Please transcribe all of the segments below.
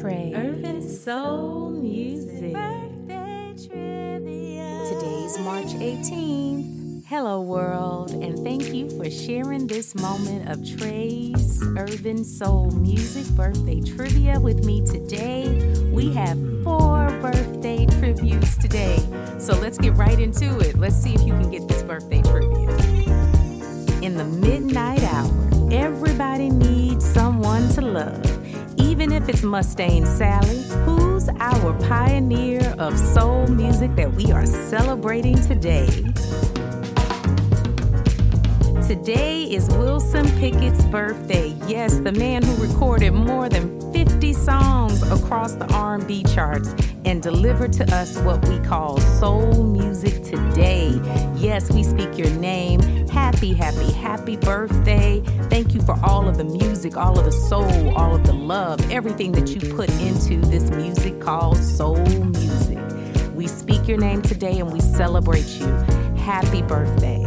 Trey. Urban Soul Music. Birthday trivia. Today's March 18th. Hello, world, and thank you for sharing this moment of Trey's Urban Soul Music birthday trivia with me today. We have four birthday tributes today, so let's get right into it. Let's see if you can get this birthday trivia. In the midnight hour, everybody needs someone to love. Even if it's Mustang Sally, who's our pioneer of soul music that we are celebrating today. Today is Wilson Pickett's birthday. Yes, the man who recorded more than 50 songs across the R&B charts and delivered to us what we call soul music today. Yes, we speak your name. Happy, happy, happy birthday. Thank you for all of the music, all of the soul, all of the love, everything that you put into this music called soul music. We speak your name today and we celebrate you. Happy birthday.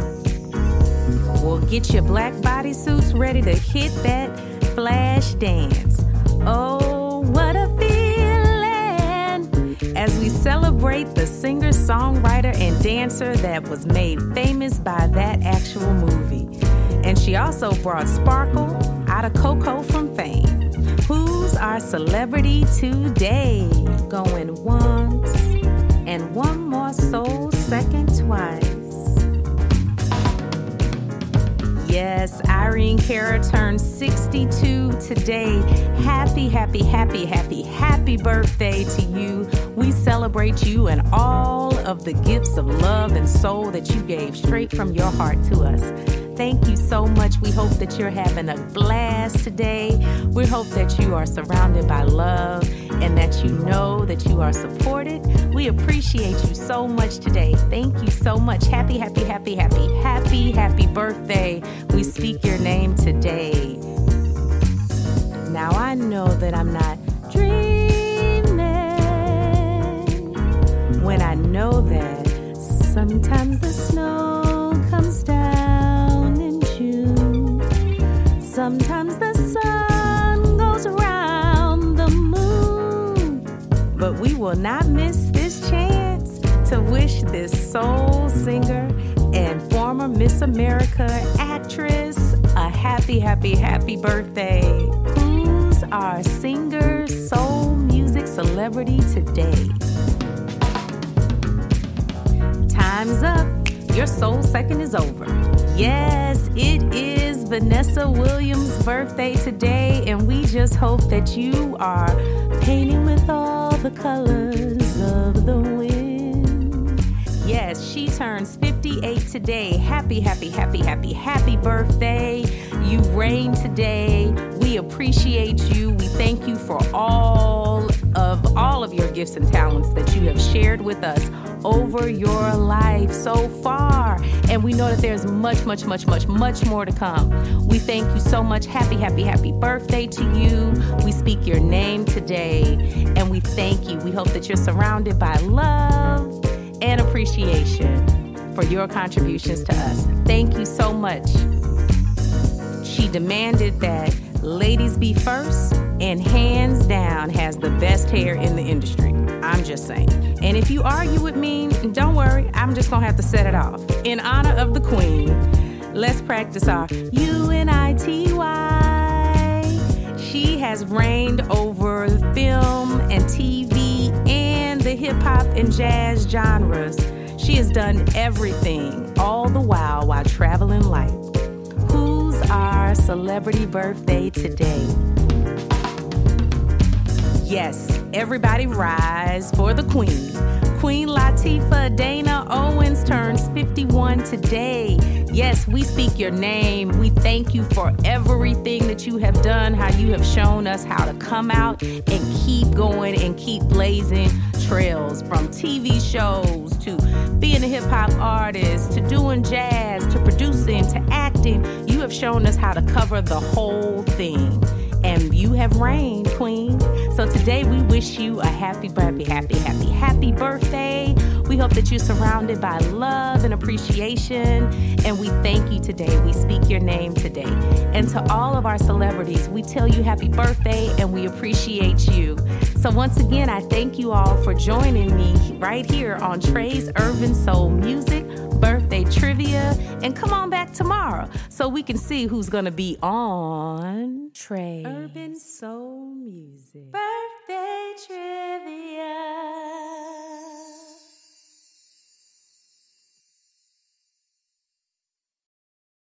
We'll get your black bodysuits ready to hit that flash dance. Songwriter, and dancer that was made famous by that actual movie. And she also brought Sparkle out of Coco from fame. Who's our celebrity today? Going once Irene Cara turned 62 today. Happy, happy, happy, happy, happy birthday to you. We celebrate you and all of the gifts of love and soul that you gave straight from your heart to us. Thank you so much. We hope that you're having a blast today. We hope that you are surrounded by love and that you know that you are supported. We appreciate you so much today. Thank you so much. Happy, happy, happy, happy, happy, happy birthday. We speak your name today. Now I know that I'm not dreaming when I know that sometimes the We will not miss this chance to wish this soul singer and former Miss America actress a happy, happy, happy birthday. Who's our singer, soul music celebrity today? Time's up. Your soul second is over. Yes, it is Vanessa Williams' birthday today, and we just hope that you are painting with all the colors of the wind. Yes, she turns 58 today. Happy, happy, happy, happy, happy birthday. You reign today. Gifts and talents that you have shared with us over your life so far. And we know that there's much, much, much, much, much more to come. We thank you so much. Happy, happy, happy birthday to you. We speak your name today and we thank you. We hope that you're surrounded by love and appreciation for your contributions to us. Thank you so much. She demanded that ladies be first and hands down has the best hair in the industry. I'm just saying. And if you argue with me, don't worry, I'm just gonna have to set it off. In honor of the queen, let's practice our U-N-I-T-Y. She has reigned over film and TV and the hip hop and jazz genres. She has done everything, all the while while traveling light. Our celebrity birthday today? Yes, everybody rise for the queen. Queen Latifah Dana Owens turns 51 today. Yes, we speak your name. We thank you for everything that you have done, how you have shown us how to come out and keep going and keep blazing trails from TV shows to being a hip hop artist to doing jazz to producing to acting. You have shown us how to cover the whole thing. And you have reigned, Queen. So today we wish you a happy, happy, happy, happy, happy birthday. We hope that you're surrounded by love and appreciation. And we thank you today. We speak your name today. And to all of our celebrities, we tell you happy birthday and we appreciate you. So once again, I thank you all for joining me right here on Trey's Urban Soul Music birthday trivia. And come on back tomorrow so we can see who's going to be on Trey Urban Soul Music trivia.